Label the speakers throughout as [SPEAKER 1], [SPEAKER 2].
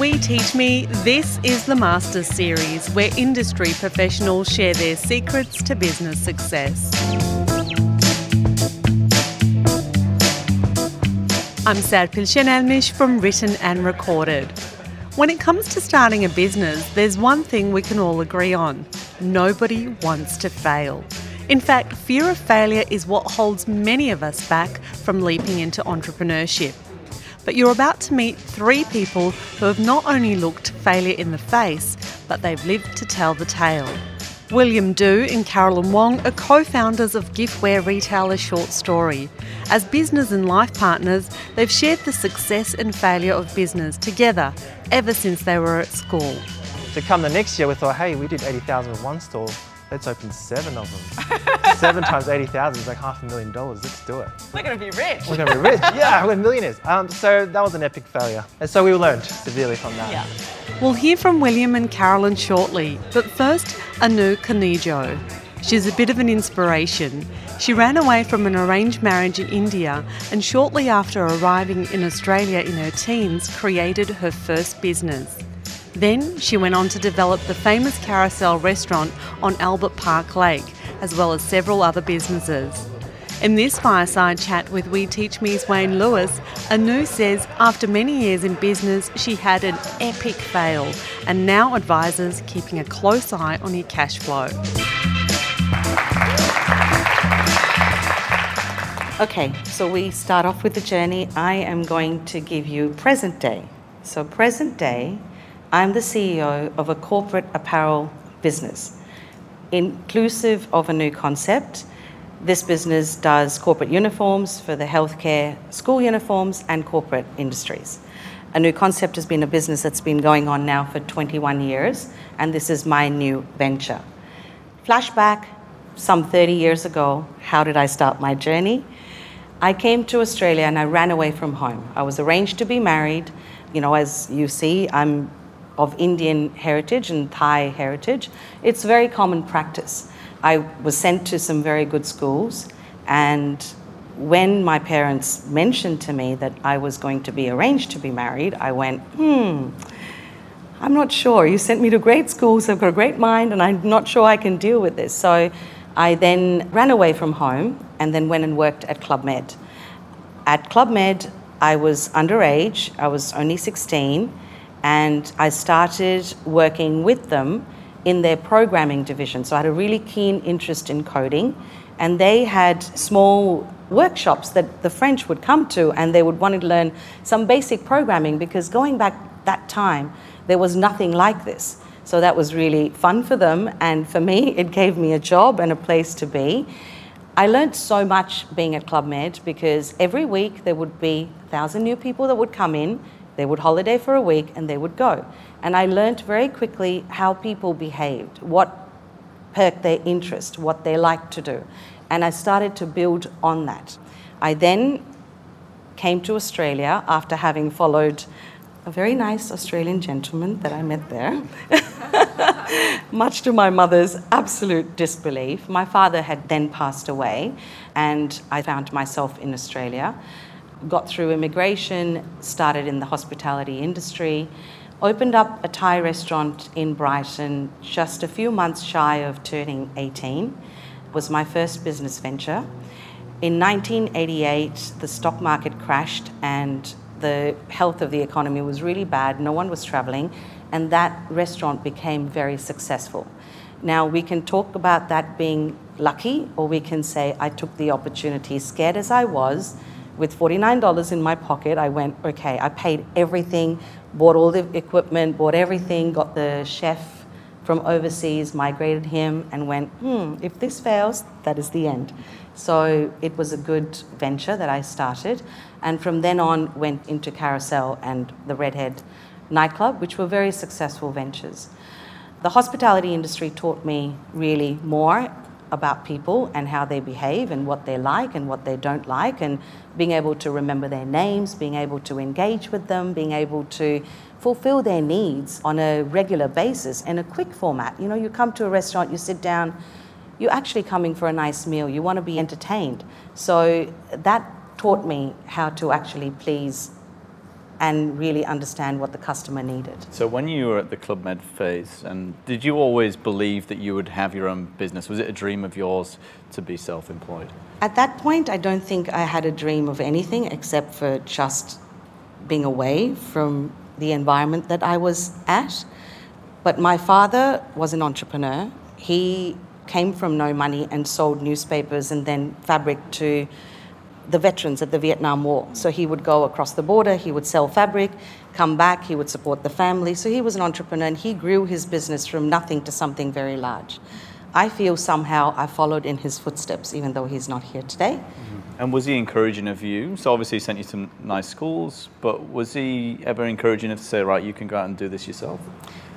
[SPEAKER 1] We Teach Me, this is the Masters Series where industry professionals share their secrets to business success. I'm Serpil Senelmis from Written and Recorded. When it comes to starting a business, there's one thing we can all agree on nobody wants to fail. In fact, fear of failure is what holds many of us back from leaping into entrepreneurship. But you're about to meet three people who have not only looked failure in the face, but they've lived to tell the tale. William Du and Carolyn Wong are co founders of giftware retailer Short Story. As business and life partners, they've shared the success and failure of business together ever since they were at school.
[SPEAKER 2] To come the next year, we thought, hey, we did 80,000 with one store. Let's open seven of them. seven times 80,000 is like half a million dollars. Let's do it.
[SPEAKER 3] We're going to be rich.
[SPEAKER 2] We're going to be rich. yeah, we're millionaires. Um, so that was an epic failure. And so we learned severely from that.
[SPEAKER 3] Yeah.
[SPEAKER 1] We'll hear from William and Carolyn shortly, but first, Anu Kanijo. She's a bit of an inspiration. She ran away from an arranged marriage in India and shortly after arriving in Australia in her teens created her first business. Then she went on to develop the famous Carousel restaurant on Albert Park Lake, as well as several other businesses. In this fireside chat with We Teach Me's Wayne Lewis, Anu says after many years in business, she had an epic fail and now advises keeping a close eye on your cash flow.
[SPEAKER 4] Okay, so we start off with the journey. I am going to give you present day. So, present day, I'm the CEO of a corporate apparel business, inclusive of Anu Concept. This business does corporate uniforms for the healthcare, school uniforms, and corporate industries. Anu Concept has been a business that's been going on now for 21 years, and this is my new venture. Flashback some 30 years ago, how did I start my journey? I came to Australia and I ran away from home. I was arranged to be married. You know, as you see, I'm of Indian heritage and Thai heritage, it's very common practice. I was sent to some very good schools, and when my parents mentioned to me that I was going to be arranged to be married, I went, hmm, I'm not sure. You sent me to great schools, I've got a great mind, and I'm not sure I can deal with this. So I then ran away from home and then went and worked at Club Med. At Club Med, I was underage, I was only 16 and I started working with them in their programming division. So I had a really keen interest in coding, and they had small workshops that the French would come to, and they would want to learn some basic programming because going back that time, there was nothing like this. So that was really fun for them, and for me, it gave me a job and a place to be. I learned so much being at Club Med because every week there would be a thousand new people that would come in they would holiday for a week and they would go. And I learned very quickly how people behaved, what perked their interest, what they liked to do. And I started to build on that. I then came to Australia after having followed a very nice Australian gentleman that I met there. Much to my mother's absolute disbelief. My father had then passed away, and I found myself in Australia got through immigration, started in the hospitality industry, opened up a Thai restaurant in Brighton just a few months shy of turning 18. It was my first business venture. In 1988, the stock market crashed and the health of the economy was really bad. No one was traveling, and that restaurant became very successful. Now, we can talk about that being lucky, or we can say I took the opportunity, scared as I was, with $49 in my pocket, I went, okay, I paid everything, bought all the equipment, bought everything, got the chef from overseas, migrated him, and went, hmm, if this fails, that is the end. So it was a good venture that I started. And from then on, went into Carousel and the Redhead nightclub, which were very successful ventures. The hospitality industry taught me really more about people and how they behave and what they like and what they don't like, and being able to remember their names, being able to engage with them, being able to fulfill their needs on a regular basis in a quick format. You know, you come to a restaurant, you sit down, you're actually coming for a nice meal, you want to be entertained. So that taught me how to actually please and really understand what the customer needed.
[SPEAKER 3] So when you were at the Club Med phase, and did you always believe that you would have your own business? Was it a dream of yours to be self-employed?
[SPEAKER 4] At that point, I don't think I had a dream of anything except for just being away from the environment that I was at. But my father was an entrepreneur. He came from no money and sold newspapers and then fabric to the veterans at the Vietnam War. So he would go across the border, he would sell fabric, come back, he would support the family. So he was an entrepreneur and he grew his business from nothing to something very large. I feel somehow I followed in his footsteps, even though he's not here today. Mm-hmm.
[SPEAKER 3] And was he encouraging of you? So obviously he sent you to nice schools, but was he ever encouraging you to say, right, you can go out and do this yourself?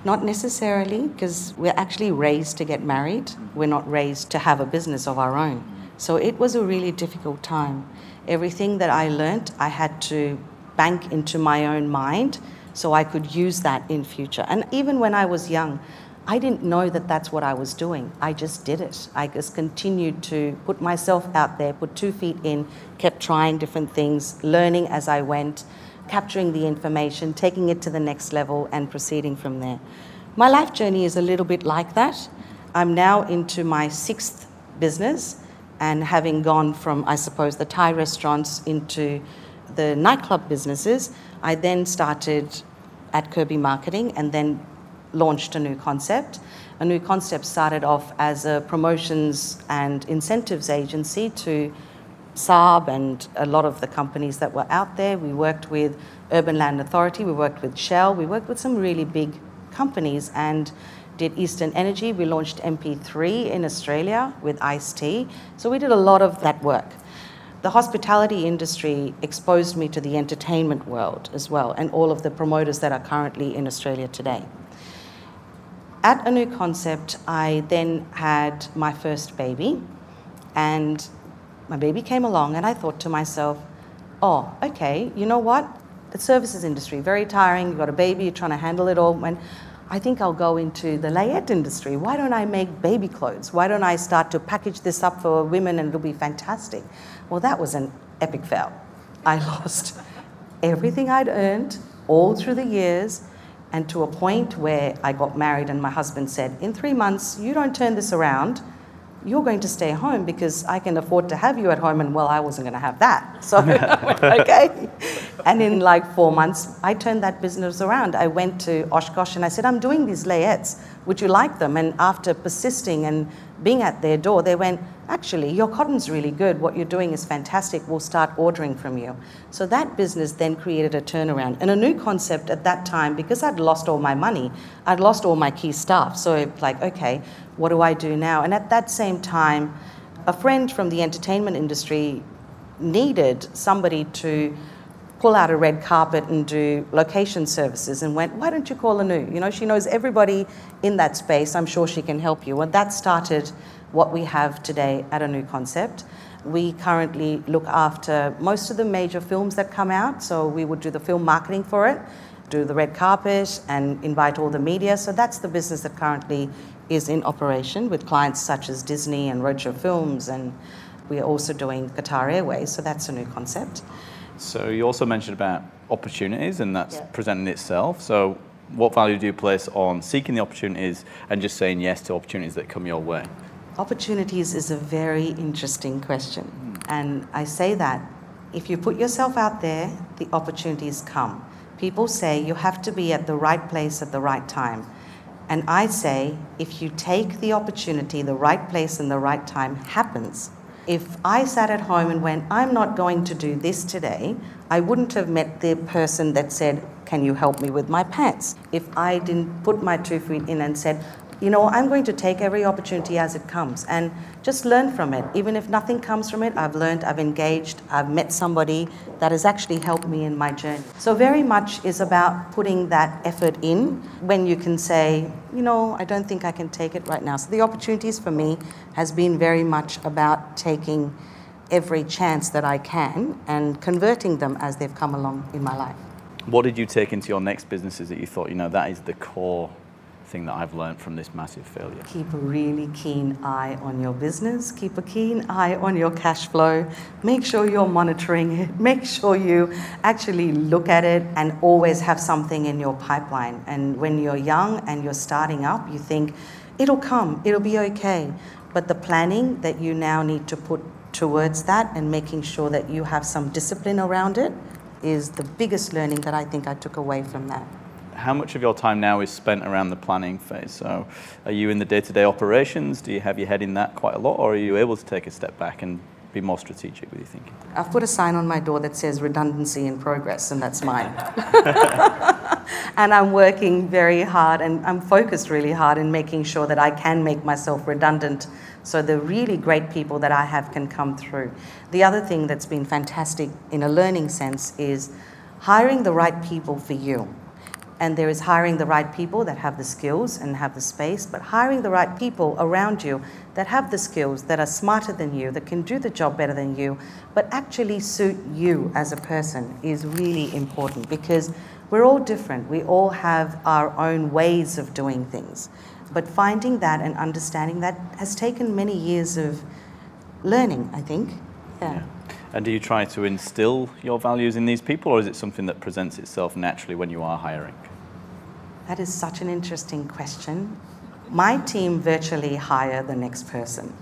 [SPEAKER 4] Not necessarily, because we're actually raised to get married. We're not raised to have a business of our own. So it was a really difficult time. Everything that I learnt, I had to bank into my own mind so I could use that in future. And even when I was young, I didn't know that that's what I was doing. I just did it. I just continued to put myself out there, put two feet in, kept trying different things, learning as I went, capturing the information, taking it to the next level, and proceeding from there. My life journey is a little bit like that. I'm now into my sixth business and having gone from, I suppose, the Thai restaurants into the nightclub businesses, I then started at Kirby Marketing and then launched Anu Concept. A new concept started off as a promotions and incentives agency to Saab and a lot of the companies that were out there. We worked with Urban Land Authority, we worked with Shell, we worked with some really big companies and did Eastern Energy. We launched MP3 in Australia with Ice T. So we did a lot of that work. The hospitality industry exposed me to the entertainment world as well and all of the promoters that are currently in Australia today at Anu Concept, I then had my first baby, and my baby came along, and I thought to myself, oh, okay, you know what? The services industry, very tiring. You've got a baby, you're trying to handle it all. And I think I'll go into the layette industry. Why don't I make baby clothes? Why don't I start to package this up for women and it'll be fantastic? Well, that was an epic fail. I lost everything I'd earned all through the years and to a point where I got married, and my husband said, In three months, you don't turn this around, you're going to stay home because I can afford to have you at home. And well, I wasn't going to have that. So, okay. And in like four months, I turned that business around. I went to Oshkosh and I said, I'm doing these layettes. Would you like them? And after persisting and being at their door, they went, actually, your cotton's really good. What you're doing is fantastic. We'll start ordering from you. So that business then created a turnaround and Anu Concept at that time because I'd lost all my money. I'd lost all my key staff. So like, okay, what do I do now? And at that same time, a friend from the entertainment industry needed somebody to pull out a red carpet and do location services and went, why don't you call Anu? You know, she knows everybody in that space. I'm sure she can help you. And that started what we have today at Anu Concept. We currently look after most of the major films that come out, so we would do the film marketing for it, do the red carpet, and invite all the media. So that's the business that currently is in operation with clients such as Disney and Roadshow Films, and we are also doing Qatar Airways, so that's Anu Concept.
[SPEAKER 3] So you also mentioned about opportunities, and that's yeah. presenting itself. So what value do you place on seeking the opportunities and just saying yes to opportunities that come your way?
[SPEAKER 4] Opportunities is a very interesting question. Hmm. And I say that if you put yourself out there, the opportunities come. People say you have to be at the right place at the right time. And I say if you take the opportunity, the right place and the right time happens. If I sat at home and went, I'm not going to do this today, I wouldn't have met the person that said, Can you help me with my pants? If I didn't put my two feet in and said, you know, I'm going to take every opportunity as it comes and just learn from it. Even if nothing comes from it, I've learned, I've engaged, I've met somebody that has actually helped me in my journey. So, very much is about putting that effort in when you can say, you know, I don't think I can take it right now. So, the opportunities for me has been very much about taking every chance that I can and converting them as they've come along in my life.
[SPEAKER 3] What did you take into your next businesses that you thought, you know, that is the core thing that I've learned from this massive failure?
[SPEAKER 4] Keep a really keen eye on your business. Keep a keen eye on your cash flow. Make sure you're monitoring it. Make sure you actually look at it and always have something in your pipeline. And when you're young and you're starting up, you think, it'll come, it'll be okay. But the planning that you now need to put towards that and making sure that you have some discipline around it is the biggest learning that I think I took away from that
[SPEAKER 3] how much of your time now is spent around the planning phase? So, are you in the day to day operations? Do you have your head in that quite a lot, or are you able to take a step back and be more strategic with your thinking?
[SPEAKER 4] I've put a sign on my door that says redundancy in progress, and that's mine. and I'm working very hard and I'm focused really hard in making sure that I can make myself redundant so the really great people that I have can come through. The other thing that's been fantastic in a learning sense is hiring the right people for you and there is hiring the right people that have the skills and have the space, but hiring the right people around you that have the skills, that are smarter than you, that can do the job better than you, but actually suit you as a person is really important because we're all different. We all have our own ways of doing things. But finding that and understanding that has taken many years of learning, I think. yeah. yeah.
[SPEAKER 3] And do you try to instill your values in these people, or is it something that presents itself naturally when you are hiring?
[SPEAKER 4] That is such an interesting question. My team virtually hire the next person.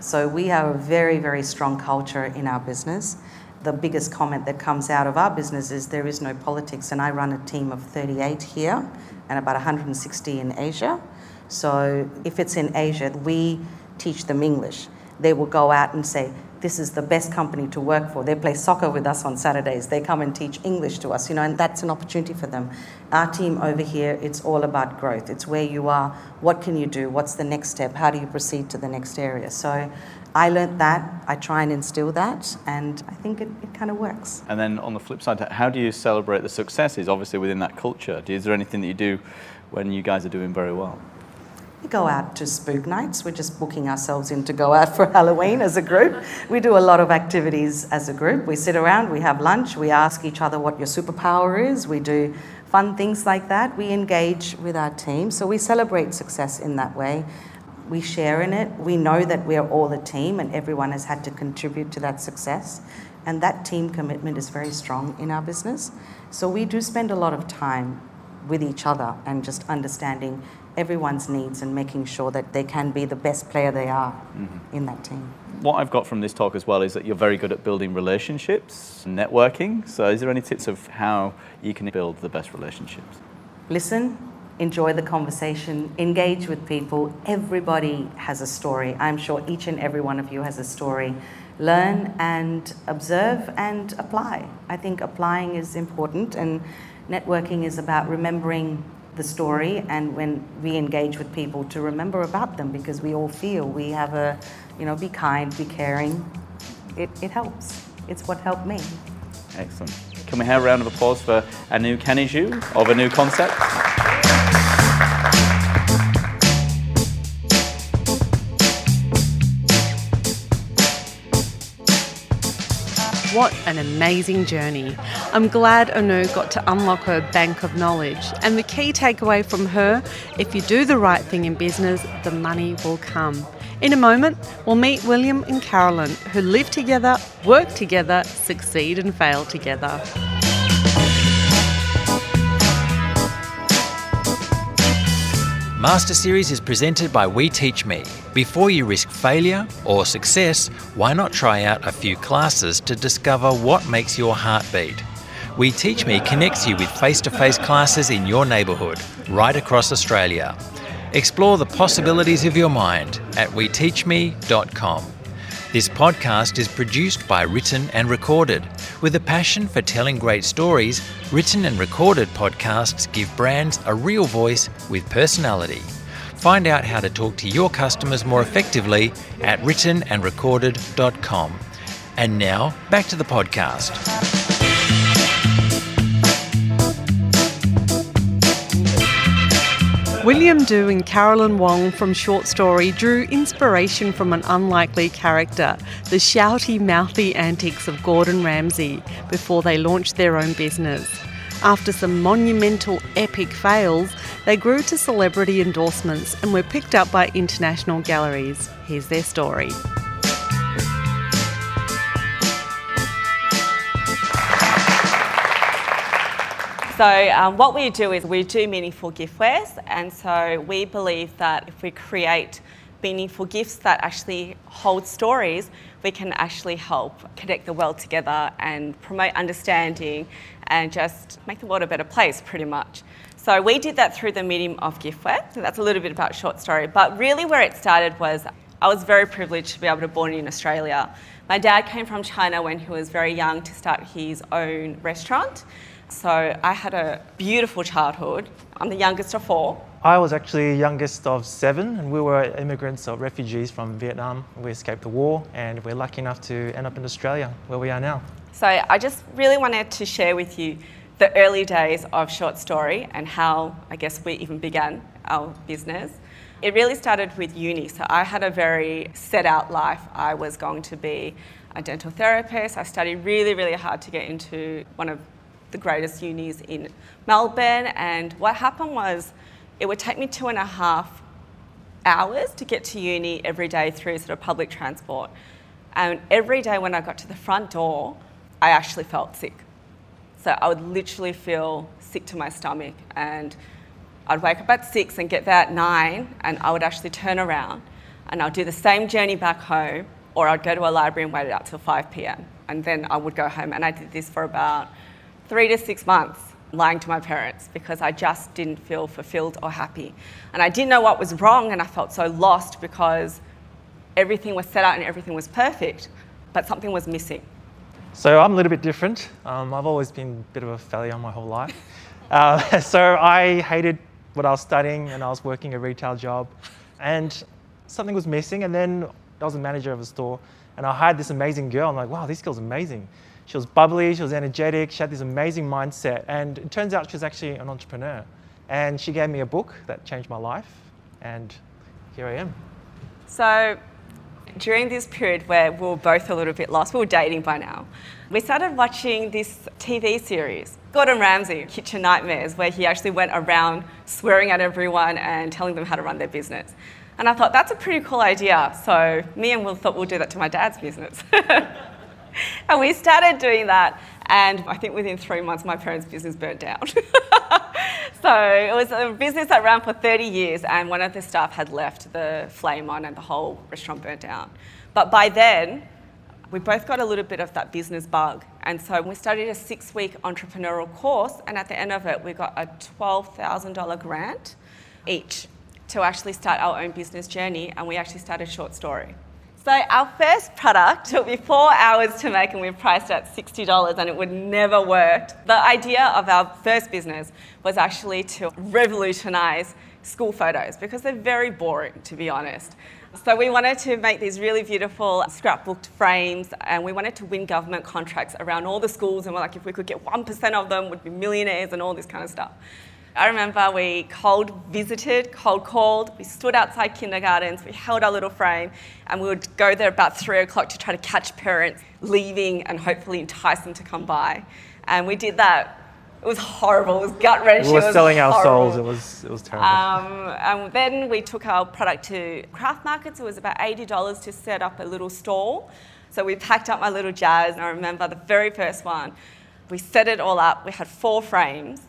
[SPEAKER 4] So we have a very, very strong culture in our business. The biggest comment that comes out of our business is there is no politics, and I run a team of 38 here and about 160 in Asia. So if it's in Asia, we teach them English. They will go out and say, this is the best company to work for. They play soccer with us on Saturdays. They come and teach English to us, you know, and that's an opportunity for them. Our team over here, it's all about growth. It's where you are, what can you do, what's the next step, how do you proceed to the next area. So I learnt that, I try and instill that, and I think it, it kind of works.
[SPEAKER 3] And then on the flip side, how do you celebrate the successes, obviously within that culture? Is there anything that you do when you guys are doing very well?
[SPEAKER 4] We go out to spook nights. We're just booking ourselves in to go out for Halloween as a group. We do a lot of activities as a group. We sit around, we have lunch, we ask each other what your superpower is. We do fun things like that. We engage with our team. So we celebrate success in that way. We share in it. We know that we're all a team and everyone has had to contribute to that success. And that team commitment is very strong in our business. So we do spend a lot of time with each other and just understanding everyone's needs and making sure that they can be the best player they are mm-hmm. in that team.
[SPEAKER 3] What I've got from this talk as well is that you're very good at building relationships, and networking. So, is there any tips of how you can build the best relationships?
[SPEAKER 4] Listen, enjoy the conversation, engage with people. Everybody has a story. I'm sure each and every one of you has a story. Learn and observe and apply. I think applying is important, and networking is about remembering the story and when we engage with people to remember about them because we all feel we have a, you know, be kind, be caring. It, it helps. It's what helped me.
[SPEAKER 3] Excellent. Can we have a round of applause for Anu Kaniju of Anu Concept?
[SPEAKER 1] What an amazing journey. I'm glad Anu got to unlock her bank of knowledge. And the key takeaway from her if you do the right thing in business, the money will come. In a moment, we'll meet William and Carolyn, who live together, work together, succeed and fail together.
[SPEAKER 5] Master Series is presented by We Teach Me. Before you risk failure or success, why not try out a few classes to discover what makes your heart beat? We Teach Me connects you with face to face classes in your neighbourhood, right across Australia. Explore the possibilities of your mind at weteachme.com. This podcast is produced by Written and Recorded. With a passion for telling great stories, written and recorded podcasts give brands a real voice with personality. Find out how to talk to your customers more effectively at writtenandrecorded.com. And now, back to the podcast.
[SPEAKER 1] William Du and Carolyn Wong from Short Story drew inspiration from an unlikely character, the shouty, mouthy antics of Gordon Ramsay, before they launched their own business. After some monumental epic fails, They grew to celebrity endorsements and were picked up by international galleries. Here's their story.
[SPEAKER 6] So um, what we do is we do meaningful giftwares, and so we believe that if we create meaningful gifts that actually hold stories, we can actually help connect the world together and promote understanding and just make the world a better place, pretty much. So we did that through the medium of giftware. So that's a little bit about short story. But really, where it started was I was very privileged to be able to born in Australia. My dad came from China when he was very young to start his own restaurant. So I had a beautiful childhood. I'm the youngest of four.
[SPEAKER 2] I was actually youngest of seven, and we were immigrants or refugees from Vietnam. We escaped the war, and we're lucky enough to end up in Australia, where we are now.
[SPEAKER 6] So I just really wanted to share with you the early days of short story and how I guess we even began our business. It really started with uni. So I had a very set out life. I was going to be a dental therapist. I studied really, really hard to get into one of the greatest unis in Melbourne. And what happened was it would take me two and a half hours to get to uni every day through sort of public transport. And every day when I got to the front door, I actually felt sick. So I would literally feel sick to my stomach and I'd wake up at six and get there at nine and I would actually turn around and I'd do the same journey back home or I'd go to a library and wait it out till 5 p.m. and then I would go home and I did this for about three to six months lying to my parents because I just didn't feel fulfilled or happy. And I didn't know what was wrong, and I felt so lost because everything was set out and everything was perfect, but something was missing.
[SPEAKER 2] So I'm a little bit different. Um, I've always been a bit of a failure my whole life. Uh, so I hated what I was studying, and I was working a retail job, and something was missing. And then I was a manager of a store, and I hired this amazing girl. I'm like, wow, this girl's amazing. She was bubbly, she was energetic, she had this amazing mindset. And it turns out she was actually an entrepreneur. And she gave me a book that changed my life. And here I am.
[SPEAKER 6] So, during this period where we were both a little bit lost, we were dating by now, we started watching this TV series, Gordon Ramsay, Kitchen Nightmares, where he actually went around swearing at everyone and telling them how to run their business. And I thought, that's a pretty cool idea. So, me and Will thought we'll do that to my dad's business. and we started doing that. And I think within three months, my parents' business burnt down. so it was a business that ran for 30 years, and one of the staff had left the flame on, and the whole restaurant burnt down. But by then, we both got a little bit of that business bug. And so we studied a six week entrepreneurial course, and at the end of it, we got a $12,000 grant each to actually start our own business journey, and we actually started Short Story. So our first product took me four hours to make and we priced it at $60 and it would never worked. The idea of our first business was actually to revolutionize school photos because they're very boring, to be honest. So we wanted to make these really beautiful scrapbooked frames and we wanted to win government contracts around all the schools and we're like, if we could get 1% of them, we'd be millionaires and all this kind of stuff. I remember we cold visited, cold called, we stood outside kindergartens, we held our little frame, and we would go there about three o'clock to try to catch parents leaving and hopefully entice them to come by. And we did that. It was horrible. It was gut wrenching.
[SPEAKER 2] We were selling our souls. It was it was terrible.
[SPEAKER 6] Um, and then we took our product to craft markets. It was about eighty dollars to set up a little stall. So we packed up my little jazz, and I remember the very first one. We set it all up. We had four frames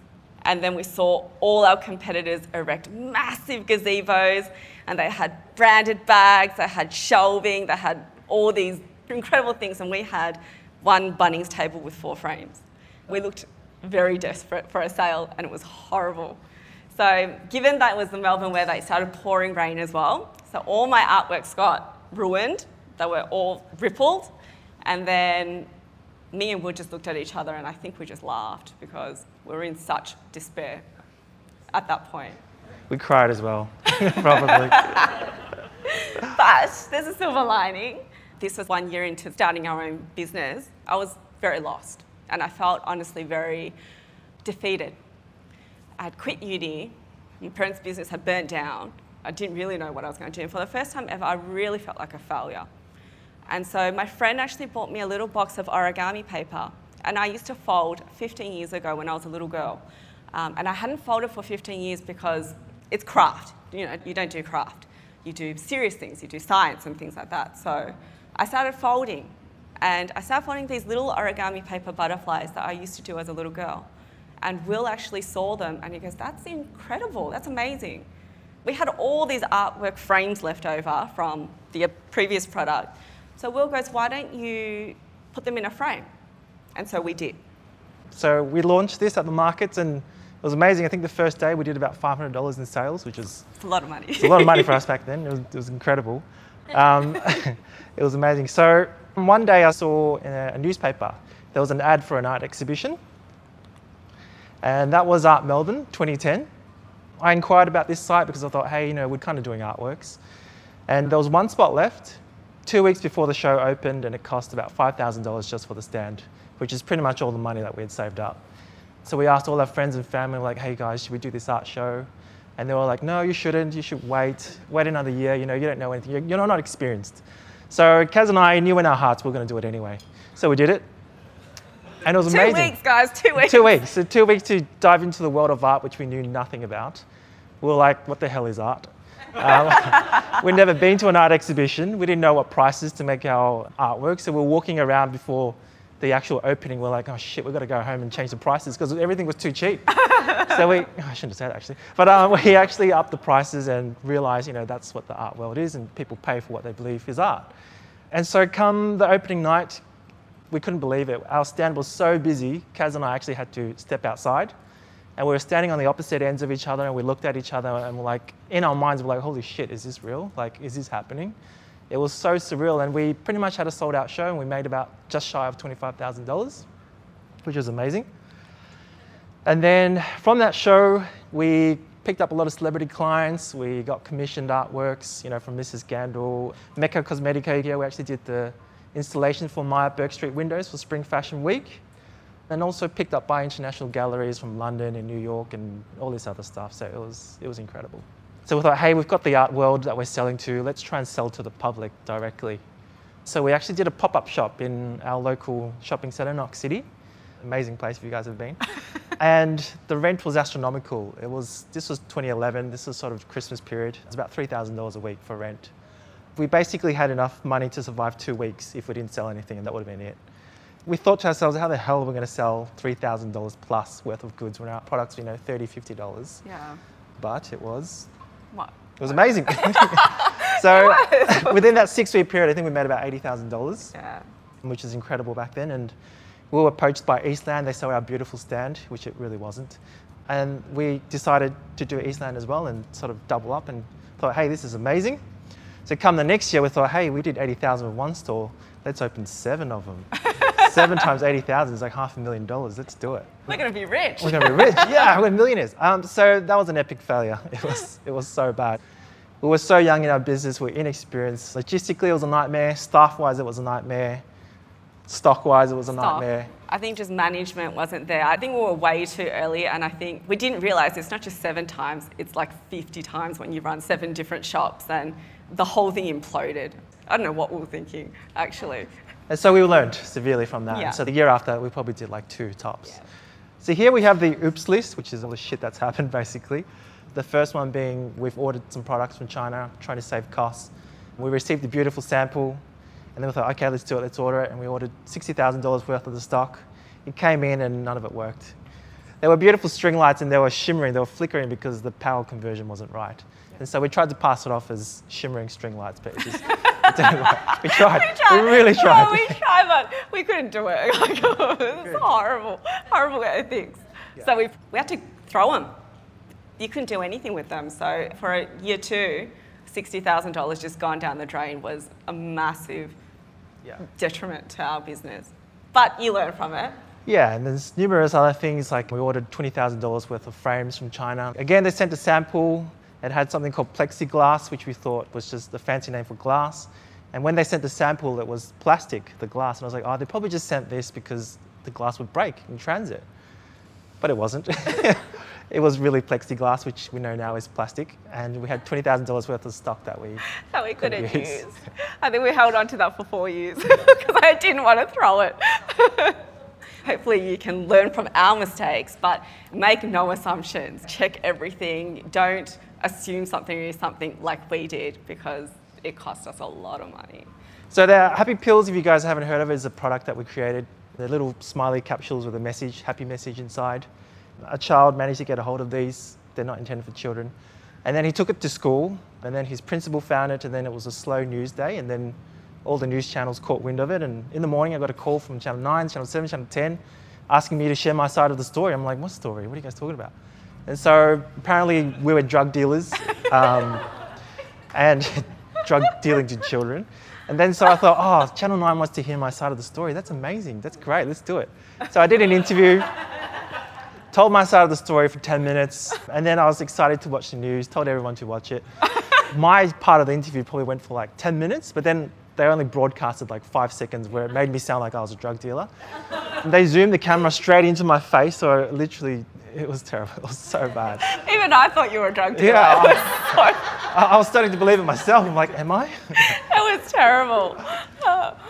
[SPEAKER 6] and then we saw all our competitors erect massive gazebos, and they had branded bags, they had shelving, they had all these incredible things, and we had one Bunnings table with four frames. We looked very desperate for a sale, and it was horrible. So, given that was the Melbourne weather, it started pouring rain as well. So, all my artworks got ruined, they were all rippled, and then me and Will just looked at each other and I think we just laughed because we were in such despair at that point.
[SPEAKER 2] We cried as well, probably.
[SPEAKER 6] but there's a silver lining. This was one year into starting our own business. I was very lost and I felt honestly very defeated. I had quit uni, my parents' business had burnt down. I didn't really know what I was going to do. And for the first time ever, I really felt like a failure. And so my friend actually bought me a little box of origami paper. And I used to fold 15 years ago when I was a little girl. Um, and I hadn't folded for 15 years because it's craft. You know, you don't do craft. You do serious things. You do science and things like that. So I started folding. And I started folding these little origami paper butterflies that I used to do as a little girl. And Will actually saw them and he goes, That's incredible. That's amazing. We had all these artwork frames left over from the previous product. So Will goes, Why don't you put them in a frame? And so we did.
[SPEAKER 2] So we launched this at the markets and it was amazing. I think the first day we did about $500 in sales, which is
[SPEAKER 6] It's a lot of money.
[SPEAKER 2] a lot of money for us back then. It was, it was incredible. Um, it was amazing. So one day I saw in a, a newspaper there was an ad for an art exhibition, and that was Art Melbourne 2010. I inquired about this site because I thought, hey, you know, we're kind of doing artworks, and there was one spot left. Two weeks before the show opened, and it cost about $5,000 just for the stand, which is pretty much all the money that we had saved up. So we asked all our friends and family, like, hey guys, should we do this art show? And they were like, no, you shouldn't. You should wait. Wait another year. You know, you don't know anything. You're, you're not experienced. So Kaz and I knew in our hearts we were going to do it anyway. So we did it. And it was
[SPEAKER 6] two
[SPEAKER 2] amazing.
[SPEAKER 6] weeks, guys, two weeks.
[SPEAKER 2] Two weeks. So two weeks to dive into the world of art, which we knew nothing about. We were like, what the hell is art? Um, we'd never been to an art exhibition. We didn't know what prices to make our artwork. So we were walking around before the actual opening. We're like, oh shit, we've got to go home and change the prices because everything was too cheap. so we, I shouldn't have said that actually, but um, we actually upped the prices and realized, you know, that's what the art world is and people pay for what they believe is art. And so come the opening night, we couldn't believe it. Our stand was so busy, Kaz and I actually had to step outside. And we were standing on the opposite ends of each other and we looked at each other and we're like, in our minds, we're like, holy shit, is this real? Like, is this happening? It was so surreal. And we pretty much had a sold out show and we made about just shy of $25,000, which was amazing. And then from that show, we picked up a lot of celebrity clients. We got commissioned artworks, you know, from Mrs. Gandil, Mecca Cosmetica here. We actually did the installation for Myer Bourke Street windows for Spring Fashion Week. And also picked up by international galleries from London and New York and all this other stuff. So it was, it was incredible. So we thought, hey, we've got the art world that we're selling to. Let's try and sell to the public directly. So we actually did a pop-up shop in our local shopping centre, Knox City. Amazing place if you guys have been. and the rent was astronomical. It was, this was 2011. This was sort of Christmas period. It was about $3,000 a week for rent. We basically had enough money to survive two weeks if we didn't sell anything, and that would have been it. We thought to ourselves, how the hell are we going to sell $3,000 plus worth of goods when our products, you know, $30, $50?
[SPEAKER 6] Yeah.
[SPEAKER 2] But it was
[SPEAKER 6] What?
[SPEAKER 2] it was amazing. so within that six-week period, I think we made about eighty thousand dollars,
[SPEAKER 6] Yeah.
[SPEAKER 2] which is incredible back then. And we were approached by Eastland. They saw our beautiful stand, which it really wasn't. And we decided to do Eastland as well and sort of double up and thought, hey, this is amazing. So come the next year, we thought, hey, we did eighty thousand with one store. Let's open seven of them. seven times eighty thousand is like half a million dollars. Let's do it.
[SPEAKER 6] We're going to be rich.
[SPEAKER 2] We're gonna be rich. yeah, we're millionaires. Um, so that was an epic failure. It was, it was so bad. We were so young in our business, we are inexperienced. Logistically, it was a nightmare. Staff-wise, it was a nightmare. Stock-wise, it was a
[SPEAKER 6] Stock.
[SPEAKER 2] nightmare.
[SPEAKER 6] I think just management wasn't there. I think we were way too early, and I think we didn't realize it's not just seven times, it's like 50 times when you run seven different shops, and the whole thing imploded. I don't know what we were thinking, actually.
[SPEAKER 2] And so we learned severely from that.
[SPEAKER 6] Yeah.
[SPEAKER 2] So the year after, we probably did like two tops. So here we have the oops list, which is all the shit that's happened basically. The first one being we've ordered some products from China, trying to save costs. We received a beautiful sample, and then we thought, okay, let's do it, let's order it. And we ordered $60,000 worth of the stock. It came in and none of it worked. There were beautiful string lights and they were shimmering, they were flickering because the power conversion wasn't right. And so we tried to pass it off as shimmering string lights, but it just it didn't work. We tried. We, really tried.
[SPEAKER 6] No, we tried, but we couldn't do it. Like, was horrible, horrible things. So we, we had to throw them. You couldn't do anything with them. So for a year two, $60,000 just gone down the drain was a massive
[SPEAKER 2] yeah.
[SPEAKER 6] detriment to our business. But you learn from it.
[SPEAKER 2] Yeah, and there's numerous other things like we ordered $20,000 worth of frames from China. Again, they sent a sample. It had something called plexiglass, which we thought was just the fancy name for glass. And when they sent the sample, it was plastic, the glass. And I was like, oh, they probably just sent this because the glass would break in transit. But it wasn't. it was really plexiglass, which we know now is plastic. And we had $20,000 worth of stock that we
[SPEAKER 6] that we couldn't
[SPEAKER 2] Couldn't
[SPEAKER 6] use.
[SPEAKER 2] use.
[SPEAKER 6] I think we held on to that for four years because I didn't want to throw it. Hopefully you can learn from our mistakes, but make no assumptions. Check everything. Don't assume something is something like we did because it cost us a lot of money.
[SPEAKER 2] So the Happy Pills, if you guys haven't heard of it, is a product that we created. They're little smiley capsules with a message, happy message inside. A child managed to get a hold of these. They're not intended for children. And then he took it to school, and then his principal found it, and then it was a slow news day, and then all the news channels caught wind of it. And in the morning, I got a call from Channel 9, Channel 7, Channel 10, asking me to share my side of the story. I'm like, what story? What are you guys talking about? And so apparently we were drug dealers um, and drug dealing to children. And then so I thought, oh, Channel 9 wants to hear my side of the story. That's amazing. That's great. Let's do it. So I did an interview, told my side of the story for 10 minutes, and then I was excited to watch the news, told everyone to watch it. My part of the interview probably went for like 10 minutes, but then they only broadcasted like five seconds where it made me sound like I was a drug dealer. And they zoomed the camera straight into my face, so literally it was terrible. It was so bad.
[SPEAKER 6] Even I thought you were a drug dealer.
[SPEAKER 2] Yeah,
[SPEAKER 6] was so,
[SPEAKER 2] I, I was starting to believe it myself. I'm like, am I?
[SPEAKER 6] it was terrible.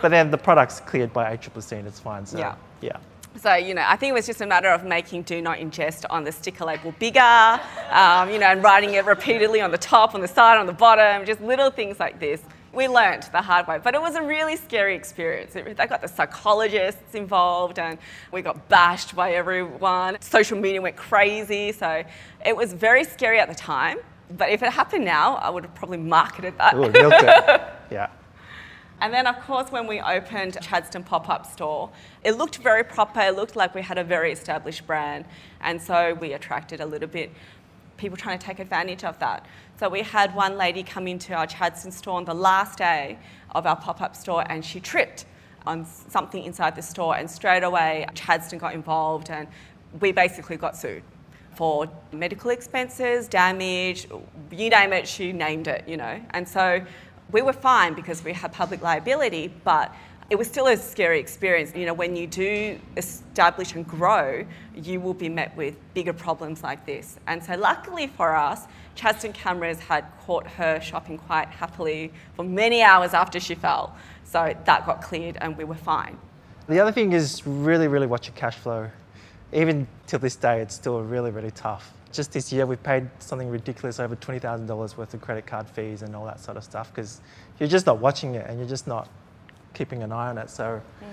[SPEAKER 2] but then the product's cleared by ACCC and it's fine. So
[SPEAKER 6] Yeah.
[SPEAKER 2] yeah.
[SPEAKER 6] So, you know, I think it was just a matter of making do not ingest on the sticker label bigger, um, you know, and writing it repeatedly on the top, on the side, on the bottom, just little things like this. We learnt the hard way, but it was a really scary experience. It- They got the psychologists involved and we got bashed by everyone. Social media went crazy, so it was very scary at the time. But if it happened now, I would have probably marketed that.
[SPEAKER 2] Ooh, it. Yeah.
[SPEAKER 6] And then, of course, when we opened Chadstone pop up store, it looked very proper. It looked like we had a very established brand. And so we attracted a little bit people trying to take advantage of that. So we had one lady come into our Chadstone store on the last day of our pop up store and she tripped on something inside the store. And straight away, Chadstone got involved and we basically got sued for medical expenses, damage, you name it, she named it, you know. And so we were fine because we had public liability, but it was still a scary experience. You know, when you do establish and grow, you will be met with bigger problems like this. And so luckily for us, Chadstone cameras had caught her shopping quite happily for many hours after she fell. So that got cleared and we were fine.
[SPEAKER 2] The other thing is really, really watch your cash flow. Even till this day, it's still really, really tough. Just this year, we've paid something ridiculous over $20,000 worth of credit card fees and all that sort of stuff because you're just not watching it and you're just not keeping an eye on it. So mm.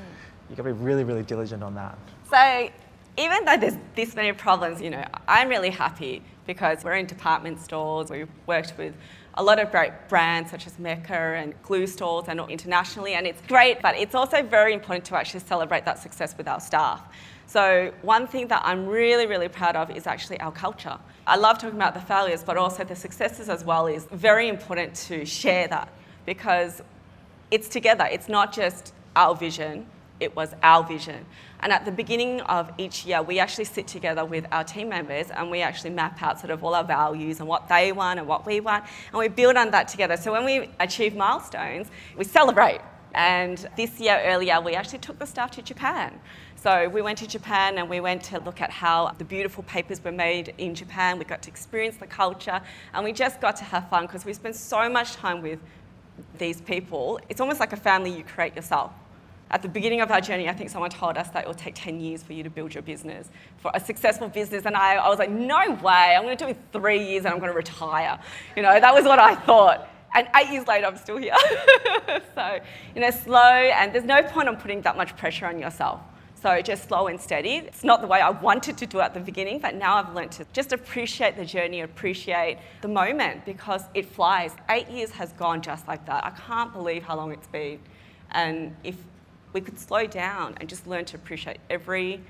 [SPEAKER 2] you've got to be really, really diligent on that.
[SPEAKER 6] So even though there's this many problems, you know, I'm really happy because we're in department stores. We've worked with a lot of great brands such as Mecca and glue stores and internationally, and it's great, but it's also very important to actually celebrate that success with our staff. So one thing that I'm really, really proud of is actually our culture. I love talking about the failures, but also the successes as well is very important to share that because it's together. It's not just our vision, it was our vision. And at the beginning of each year, we actually sit together with our team members and we actually map out sort of all our values and what they want and what we want, and we build on that together. So when we achieve milestones, we celebrate. And this year earlier, we actually took the staff to Japan. So we went to Japan and we went to look at how the beautiful papers were made in Japan. We got to experience the culture and we just got to have fun because we spent so much time with these people. It's almost like a family you create yourself. At the beginning of our journey, I think someone told us that it will take 10 years for you to build your business, for a successful business. And I, I was like, no way, I'm going to do it in three years and I'm going to retire. You know, that was what I thought. And eight years later, I'm still here. so, you know, slow, and there's no point in putting that much pressure on yourself. So just slow and steady. It's not the way I wanted to do at the beginning, but now I've learned to just appreciate the journey, appreciate the moment because it flies. Eight years has gone just like that. I can't believe how long it's been. And if we could slow down and just learn to appreciate every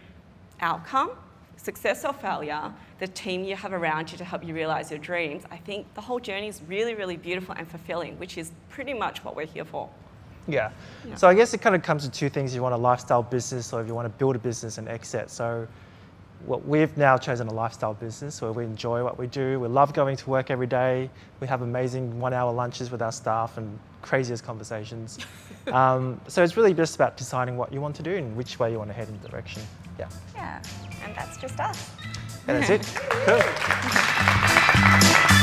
[SPEAKER 6] outcome, success or failure, the team you have around you to help you realize your dreams, I think the whole journey is really, really beautiful and fulfilling, which is pretty much what we're here for.
[SPEAKER 2] Yeah. So I guess it kind of comes to two things. You want a lifestyle business or if you want to build a business and exit. So what we've now chosen a lifestyle business where we enjoy what we do. We love going to work every day. We have amazing one hour lunches with our staff and craziest conversations. um, so it's really just about deciding what you want to do and which way you want to head in the direction. Yeah.
[SPEAKER 6] Yeah, and that's just us.
[SPEAKER 2] And that's it. Cool.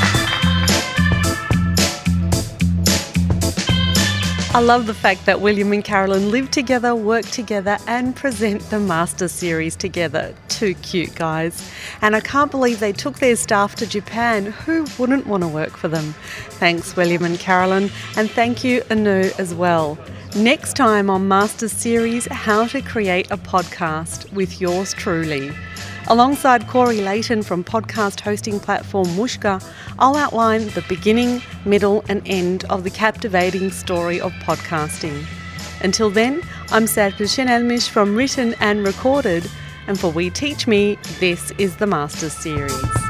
[SPEAKER 1] I love the fact that William and Carolyn live together, work together, and present the Master Series together. Too cute, guys. And I can't believe they took their staff to Japan. Who wouldn't want to work for them? Thanks, William and Carolyn, and thank you, Anu, as well. Next time on Master Series How to Create a Podcast with yours truly. Alongside Corey Layton from podcast hosting platform Whooshkaa, I'll outline the beginning, middle, and end of the captivating story of podcasting. Until then, I'm Serpil Senelmis from Written and Recorded, and for We Teach Me, this is the Masters Series.